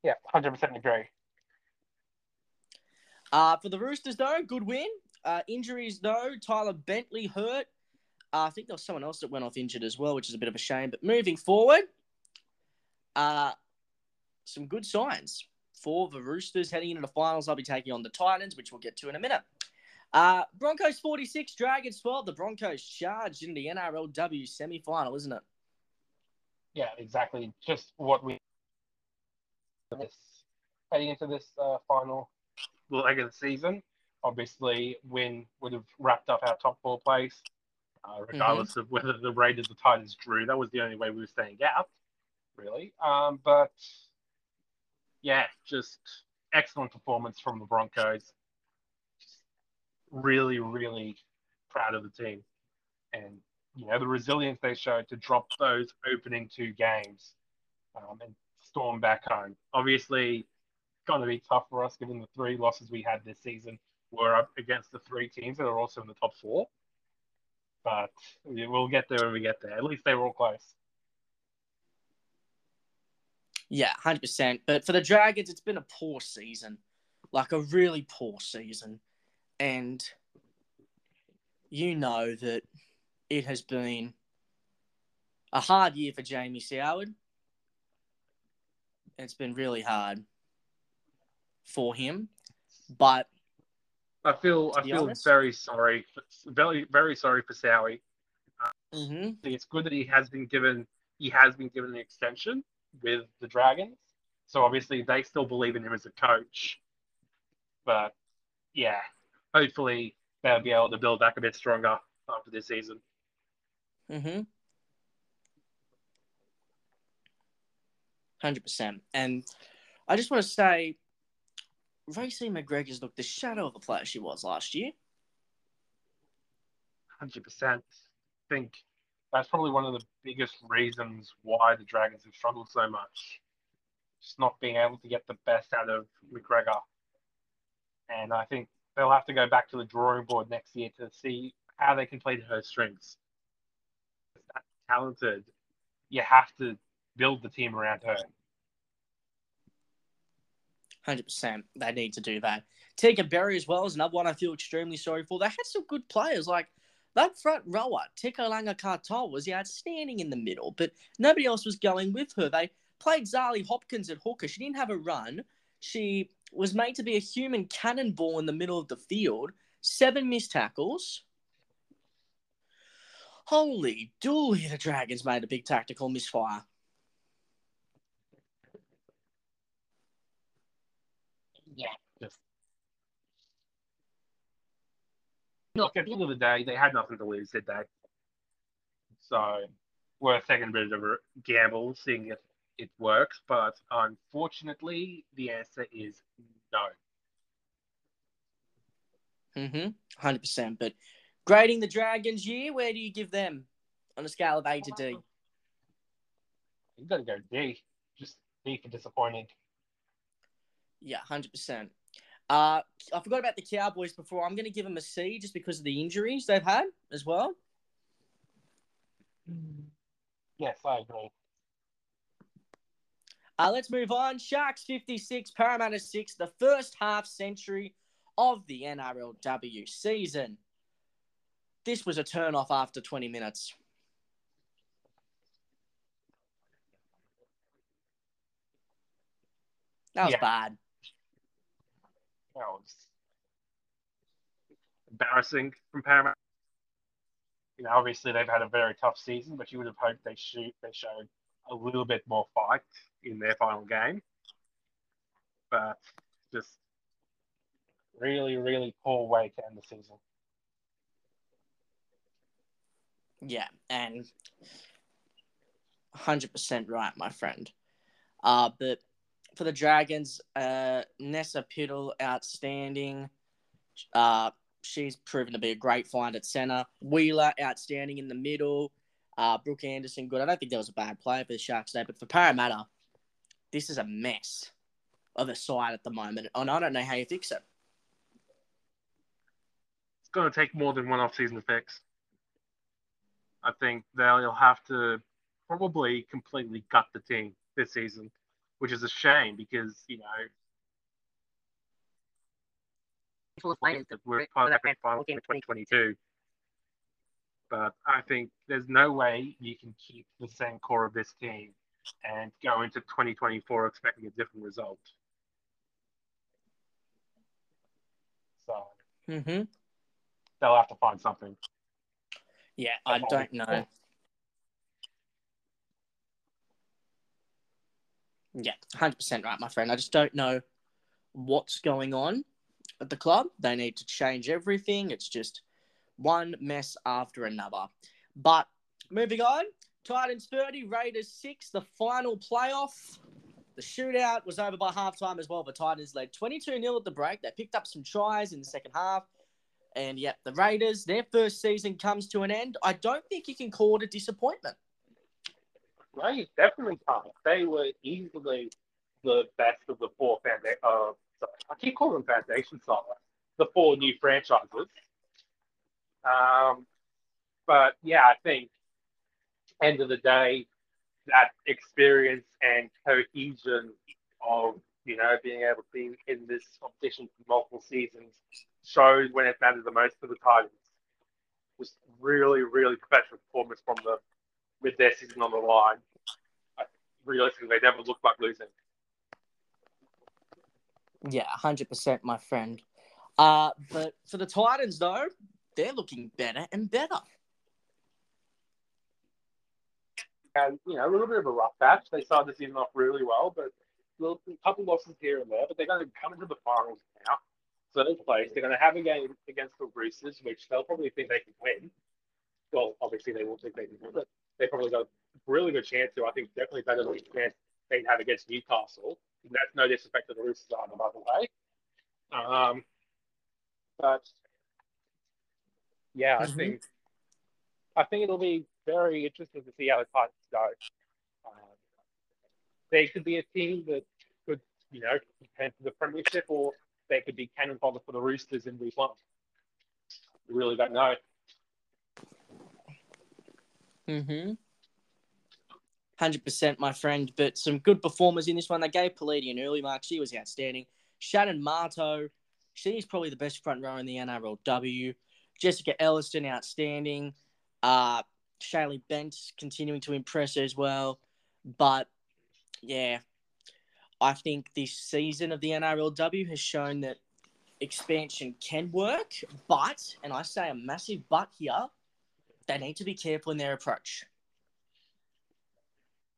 Yeah, hundred percent agree. Uh, for the Roosters, though, good win. Uh, injuries, though, Tyler Bentley hurt. Uh, I think there was someone else that went off injured as well, which is a bit of a shame. But moving forward, uh, some good signs for the Roosters heading into the finals. I'll be taking on the Titans, which we'll get to in a minute. Uh, Broncos 46, Dragons 12. The Broncos charged in the NRLW semi final, isn't it? Yeah, exactly. Just what we this heading into this uh, final leg of the season. Obviously, win would have wrapped up our top four place, uh, regardless mm-hmm. of whether the Raiders or Titans drew. That was the only way we were staying out, really. Um, but yeah, just excellent performance from the Broncos. Just really, really proud of the team, and you know the resilience they showed to drop those opening two games um, and storm back home. Obviously, it's going to be tough for us given the three losses we had this season were up against the three teams that are also in the top four. But we'll get there when we get there. At least they were all close. Yeah, hundred percent. But for the Dragons, it's been a poor season, like a really poor season, and you know that it has been a hard year for Jamie Soward. It's been really hard for him, but I feel I feel honest, very sorry, very very sorry for Sowie. mm-hmm. It's good that he has been given he has been given an extension with the Dragons, so obviously they still believe in him as a coach. But yeah, hopefully they'll be able to build back a bit stronger after this season. Mm-hmm. Hundred percent. And I just want to say, Raecene McGregor's looked the shadow of the player she was last year. Hundred percent. I think that's probably one of the biggest reasons why the Dragons have struggled so much. Just not being able to get the best out of McGregor. And I think they'll have to go back to the drawing board next year to see how they can play to her strengths. Talented, you have to build the team around her. Hundred percent, they need to do that. Teagan Berry as well is another one I feel extremely sorry for. They had some good players like that front rower, Teko Langakatoa, was outstanding in the middle, but nobody else was going with her. They played Zali Hopkins at hooker. She didn't have a run. She was made to be a human cannonball in the middle of the field. Seven missed tackles. Holy dooly, the Dragons made a big tactical misfire. Yeah, just look at the end of the day, they had nothing to lose, did they? So worth taking a bit of a gamble, seeing if it works. But unfortunately, the answer is no. Mm-hmm. Hundred percent. But grading the Dragons year, where do you give them on a scale of A to D? You've gotta go D. Just D for disappointing. Yeah, hundred percent. Uh, I forgot about the Cowboys before. I'm going to give them a C just because of the injuries they've had as well. Yes, I agree. Uh, let's move on. Sharks 56, Parramatta 6, the first half century of the NRLW season. This was a turn off after 20 minutes. That was yeah. bad you know, embarrassing from Paramount. You know, obviously they've had a very tough season, but you would have hoped they shoot they showed a little bit more fight in their final game. But just really, really poor way to end the season. Yeah, and 100% right, my friend. Uh, but for the Dragons, uh, Nessa Piddle, outstanding. Uh, she's proven to be a great find at center. Wheeler, outstanding in the middle. Uh, Brooke Anderson, good. I don't think that was a bad player for the Sharks today, but for Parramatta, this is a mess of a side at the moment, and I don't know how you fix it. It's going to take more than one off-season to fix. I think they'll have to probably completely gut the team this season which is a shame because you know players that we're were part of that that grand final team in 2022. But I think there's no way you can keep the same core of this team and go into 2024 expecting a different result. So Mm-hmm. they'll have to find something. Yeah, I don't know. Yeah, hundred percent right, my friend. I just don't know what's going on at the club. They need to change everything. It's just one mess after another. But moving on, Titans thirty, Raiders six. The final playoff. The shootout was over by halftime as well. The Titans led 22 0 at the break. They picked up some tries in the second half. And yep, the Raiders, their first season comes to an end. I don't think you can call it a disappointment. Right, definitely can't. They were easily the best of the four foundation. Uh, I keep calling them foundation side. The four new franchises. Um, but yeah, I think end of the day, that experience and cohesion of you know being able to be in this competition for multiple seasons shows when it mattered the most for the Titans. Was really, really professional performance from them with their season on the line. I, realistically, they never looked like losing. Yeah, 100%, my friend. Uh, but for the Titans, though, they're looking better and better. And you know, a little bit of a rough patch. They started the season off really well, but little, a couple losses here and there. But they're going to come into the finals now, third place. They're going to have a game against the Roosters, which they'll probably think they can win. Well, obviously they won't think they can win, but they probably got a really good chance to. I think definitely better than the chance they'd have against Newcastle. And that's no disrespect to the Roosters either, by the way. Um, but yeah, I Mhm. think I think it'll be very interesting to see how the Titans go. They could be a team that could, you know, contend for the Premiership, or they could be cannon fodder for the Roosters in week one. We really don't know. Mm-hmm. 100%, my friend. But some good performers in this one. They gave Palidi an early mark. She was outstanding. Shannon Mato, she's probably the best front row in the NRLW. Jessica Elliston, outstanding. Uh, Shaylee Bent continuing to impress as well. But yeah, I think this season of the NRLW has shown that expansion can work. But, and I say a massive but here, they need to be careful in their approach.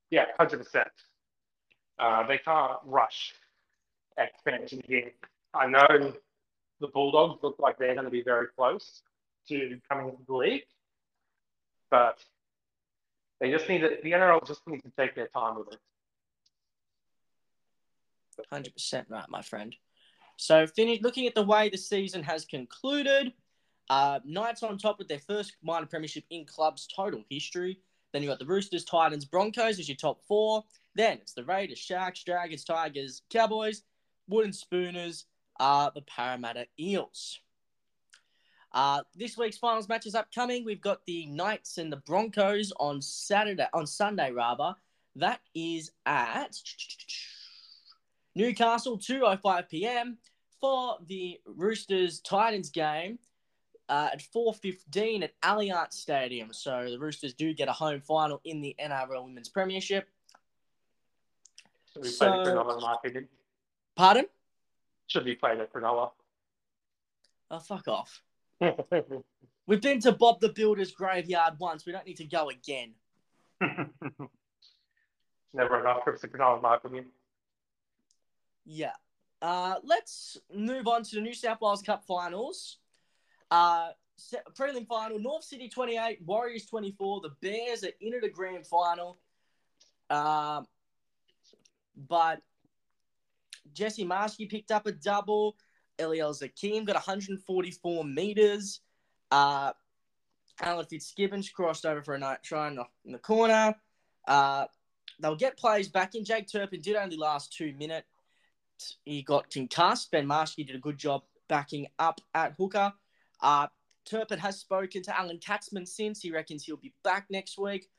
Yeah, hundred percent. Uh, they can't rush expansion here. I know the Bulldogs look like they're going to be very close to coming into the league, but they just need to, the NRL just needs to take their time with it. Hundred percent right, my friend. So, finish looking at the way the season has concluded. Uh, Knights on top with their first minor premiership in club's total history. Then you got the Roosters, Titans, Broncos as your top four. Then it's the Raiders, Sharks, Dragons, Tigers, Cowboys, Wooden Spooners, uh, the Parramatta Eels. Uh, this week's finals matches upcoming. We've got the Knights and the Broncos on Saturday, on Sunday rather. That is at Newcastle, 2.05 p.m. for the Roosters Titans game uh, at 4.15 at Allianz Stadium. So the Roosters do get a home final in the NRL Women's Premiership. Should be So- played at Cronulla, my opinion. Pardon? Should be played at Cronulla. Oh, fuck off. We've been to Bob the Builder's graveyard once. We don't need to go again. Never enough trips to Cronulla, my opinion. Yeah. Uh, let's move on to the New South Wales Cup finals. Uh, prelim final: North Sydney 28, Warriors 24. The Bears are into the grand final. Um, but Jesse Marski picked up a double. Eliel Zakim got 144 meters. Uh, Alan Fitzgibbons crossed over for a night try in the, in the corner. Uh, they'll get plays back in. Jake Turpin did only last two minutes. He got concussed. Ben Marschke did a good job backing up at hooker. Uh, Turpin has spoken to Alan Katzman since. He reckons he'll be back next week.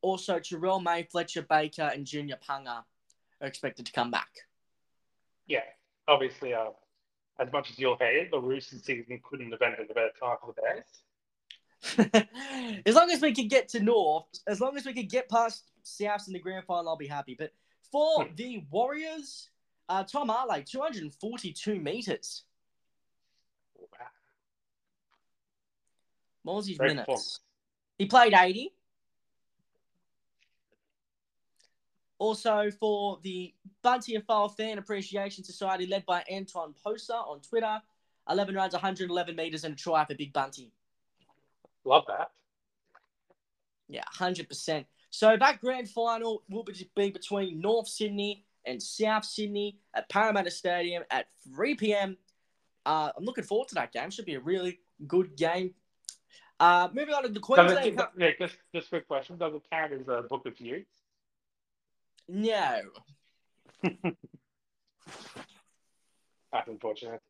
Also, Terrell May, Fletcher Baker, and Junior Punga are expected to come back. Yeah, obviously, uh, as much as you'll hate it, the Roosters season couldn't have ended a better time for the Bears. as long as we can get to North, as long as we can get past Souths in the grand final, I'll be happy. But for Hmm. the Warriors, uh, Tom Arley, 242 meters. Wow. What was his minutes? He played 80. Also for the File Fan Appreciation Society, led by Anton Posa on Twitter, 11 runs, 111 meters, and a try for Big Bunty. Love that. Yeah, 100%. So that grand final will be be between North Sydney and South Sydney at Parramatta Stadium at 3 p.m. Uh, I'm looking forward to that game. Should be a really good game. Uh, moving on to the Queensland Cup. yeah, just, just quick question. Does it count as a book of views? No. That's unfortunate.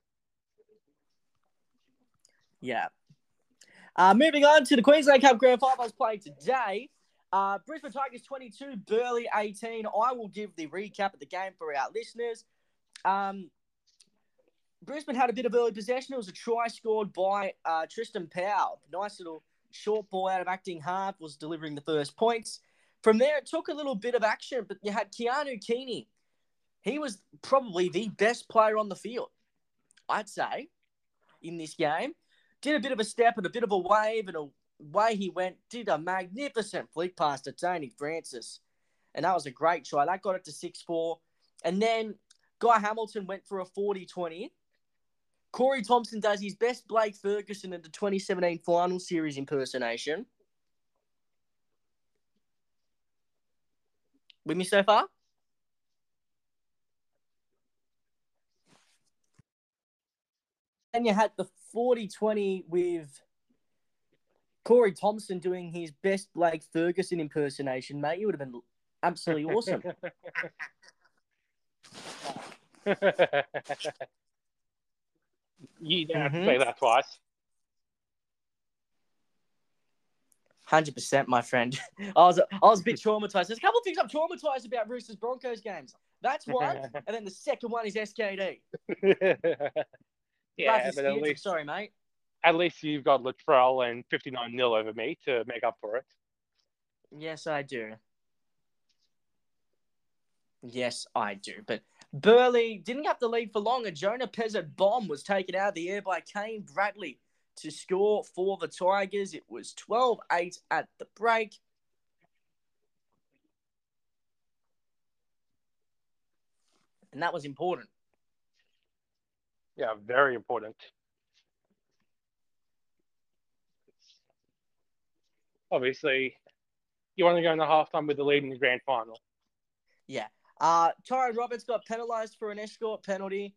Yeah. Uh, moving on to the Queensland Cup Grand Finals played today. Uh, Brisbane Tigers 22, Burleigh 18. I will give the recap of the game for our listeners. Um, Brisbane had a bit of early possession. It was a try scored by uh, Tristan Powell. Nice little short ball out of acting half was delivering the first points. From there, it took a little bit of action, but you had Keanu Keeney. He was probably the best player on the field, I'd say, in this game. Did a bit of a step and a bit of a wave, and away he went. Did a magnificent flick pass to Tony Francis. And that was a great try. That got it to 6 4. And then Guy Hamilton went for a 40 20. Corey Thompson does his best Blake Ferguson in the 2017 final series impersonation. With me so far? Then you had the 40 20 with Corey Thompson doing his best Blake Ferguson impersonation, mate. You would have been absolutely awesome. you don't have to Mhm. say that twice. Hundred percent, my friend. I was I was a bit traumatized. There's a couple of things I'm traumatized about Roosters Broncos games. That's one, and then the second one is SKD. yeah, but at least sorry, mate. At least you've got Latrell and 59 nil over me to make up for it. Yes, I do. Yes, I do. But Burleigh didn't have the lead for long. A Jonah Pezet bomb was taken out of the air by Kane Bradley to score for the Tigers. It was 12 8 at the break. And that was important. Yeah, very important. Obviously, you want to go into halftime with the lead in the grand final. Yeah. Uh, Tyron Roberts got penalised for an escort penalty,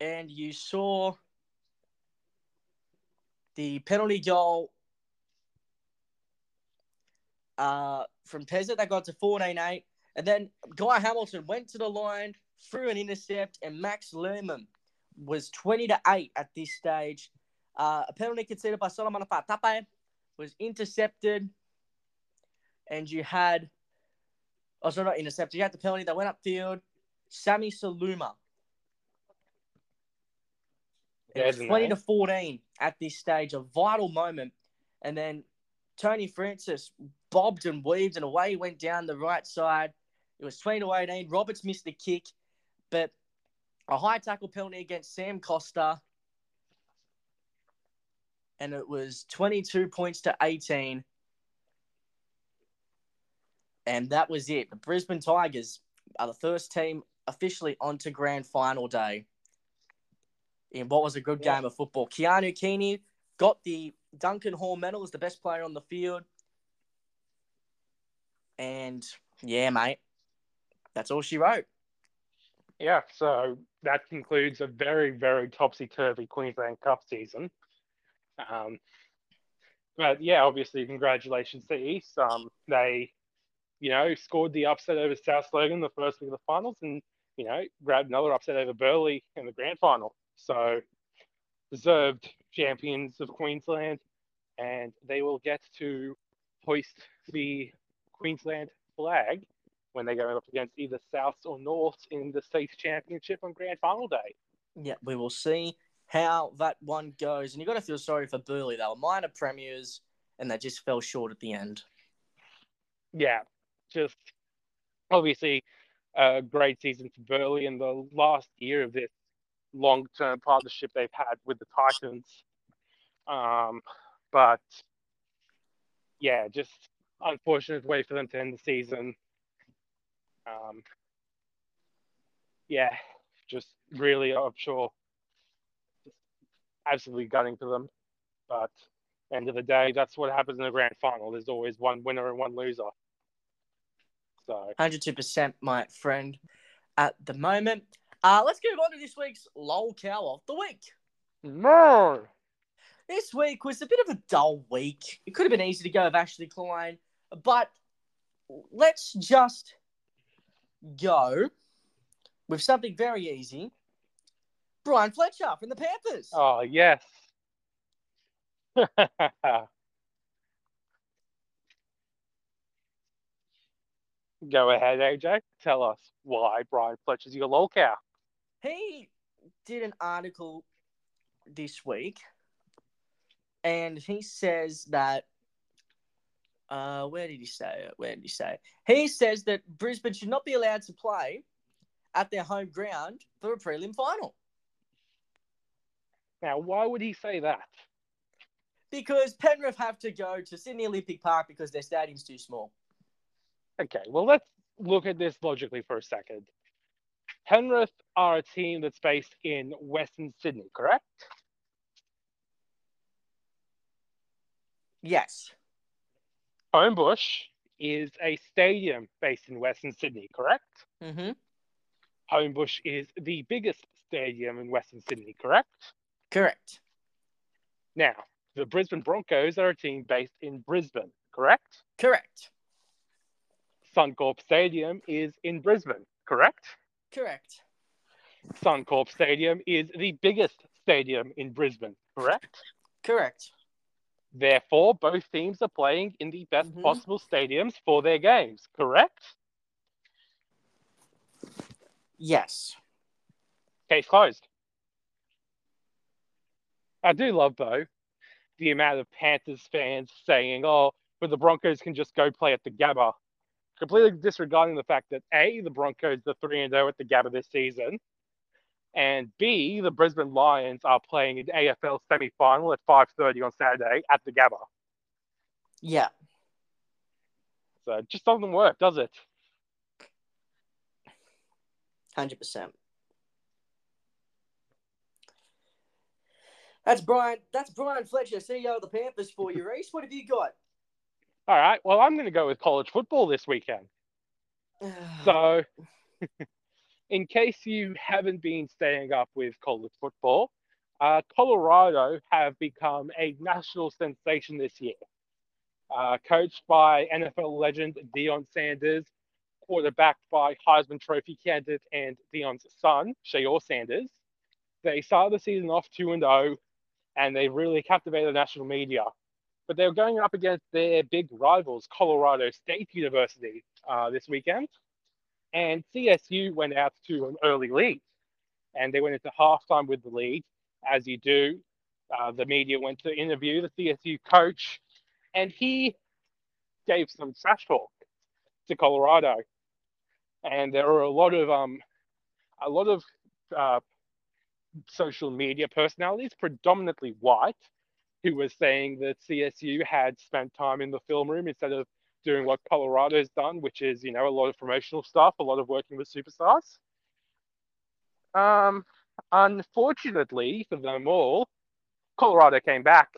and you saw the penalty goal uh, from Pezet that got to 14 8. And then Guy Hamilton went to the line, threw an intercept, and Max Lerman was 20 to 8 at this stage. Uh, a penalty conceded by Solomon Fatape was intercepted, and you had Oh, sorry, not intercepted. You had the penalty that went upfield. Sammy Saluma. It was 20 to 14 at this stage, a vital moment. And then Tony Francis bobbed and weaved and away he went down the right side. It was 20 to 18. Roberts missed the kick, but a high tackle penalty against Sam Costa. And it was 22 points to 18. And that was it. The Brisbane Tigers are the first team officially onto grand final day in what was a good Yeah. game of football. Keanu Keeney got the Duncan Hall medal as the best player on the field. And yeah, mate, that's all she wrote. Yeah, so that concludes a very, very topsy turvy Queensland Cup season. Um, but yeah, obviously, congratulations to East. Um, they, you know, scored the upset over South Logan the first week of the finals, and you know, grabbed another upset over Burleigh in the grand final. So, deserved champions of Queensland, and they will get to hoist the Queensland flag when they go up against either South or North in the state championship on grand final day. Yeah, we will see how that one goes. And you got to feel sorry for Burleigh. They were minor premiers and they just fell short at the end. Yeah, just obviously a great season for Burleigh in the last year of this long term partnership they've had with the Titans. Um, but yeah, just unfortunate way for them to end the season. Um, yeah, just really, I'm sure, absolutely gunning for them. But end of the day, that's what happens in the grand final. There's always one winner and one loser. So, 102%, my friend, at the moment. Uh, let's move on to this week's LOL Cow of the Week. no. This week was a bit of a dull week. It could have been easy to go with Ashley Klein, but let's just go with something very easy. Brian Fletcher from the Panthers. Oh, yes. Go ahead, AJ. Tell us why Brian Fletcher's your lol cow. He did an article this week, and he says that. Uh, where did he say it? Where did he say it? He says that Brisbane should not be allowed to play at their home ground for a prelim final Now, why would he say that? because Penrith have to go to Sydney Olympic Park because their stadium's too small. Okay, well, let's look at this logically for a second. Penrith are a team that's based in Western Sydney, correct? Yes, Homebush is a stadium based in Western Sydney, correct? mm-hmm. Homebush is the biggest stadium in Western Sydney, correct? Correct. Now, the Brisbane Broncos are a team based in Brisbane, correct? Correct. Suncorp Stadium is in Brisbane, correct? Correct. Suncorp Stadium is the biggest stadium in Brisbane, correct? Correct. Therefore, both teams are playing in the best Mhm. possible stadiums for their games, correct? Yes. Case closed. I do love, though, the amount of Panthers fans saying, oh, but the Broncos can just go play at the Gabba. Completely disregarding the fact that A, the Broncos are 3 and 0 at the Gabba this season, and B, the Brisbane Lions are playing an AFL semi final at 5.30 on Saturday at the Gabba. Yeah. So it just doesn't work, does it? Hundred percent. That's Brian. That's Brian Fletcher, CEO of the Panthers for you, Rhys. What have you got? All right, well, I'm going to go with college football this weekend. So, in case you haven't been staying up with college football, uh, Colorado have become a national sensation this year. Uh, coached by NFL legend Deion Sanders, quarterbacked by Heisman Trophy candidate and Deion's son, Shedeur Sanders. They started the season off 2 0, and they really captivated the national media. But they were going up against their big rivals, Colorado State University, uh, this weekend and CSU went out to an early lead, and they went into halftime with the lead, as you do. Uh, the media went to interview the CSU coach, and he gave some trash talk to Colorado, and there were a lot of um, a lot of uh, social media personalities, predominantly white, who were saying that CSU had spent time in the film room instead of doing what Colorado's done, which is, you know, a lot of promotional stuff, a lot of working with superstars. Um, unfortunately for them all, Colorado came back.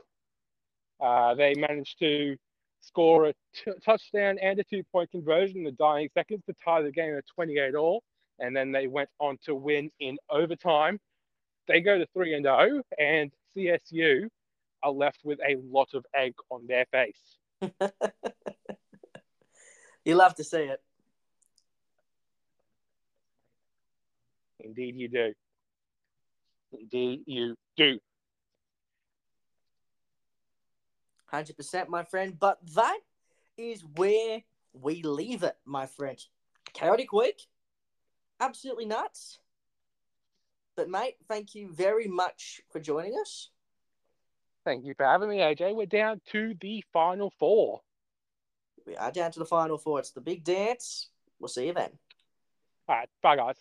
Uh, they managed to score a t- touchdown and a two point conversion in the dying seconds to tie the game at 28 all. And then they went on to win in overtime. They go to 3 and 0, and CSU are left with a lot of egg on their face. You love to see it. Indeed, you do. Indeed, you do. Hundred percent, my friend. But that is where we leave it, my friend. chaotic week. Absolutely nuts. But mate, thank you very much for joining us. Thank you for having me, AJ. We're down to the final four. We are down to the final four. It's the big dance. We'll see you then. All right. Bye, guys.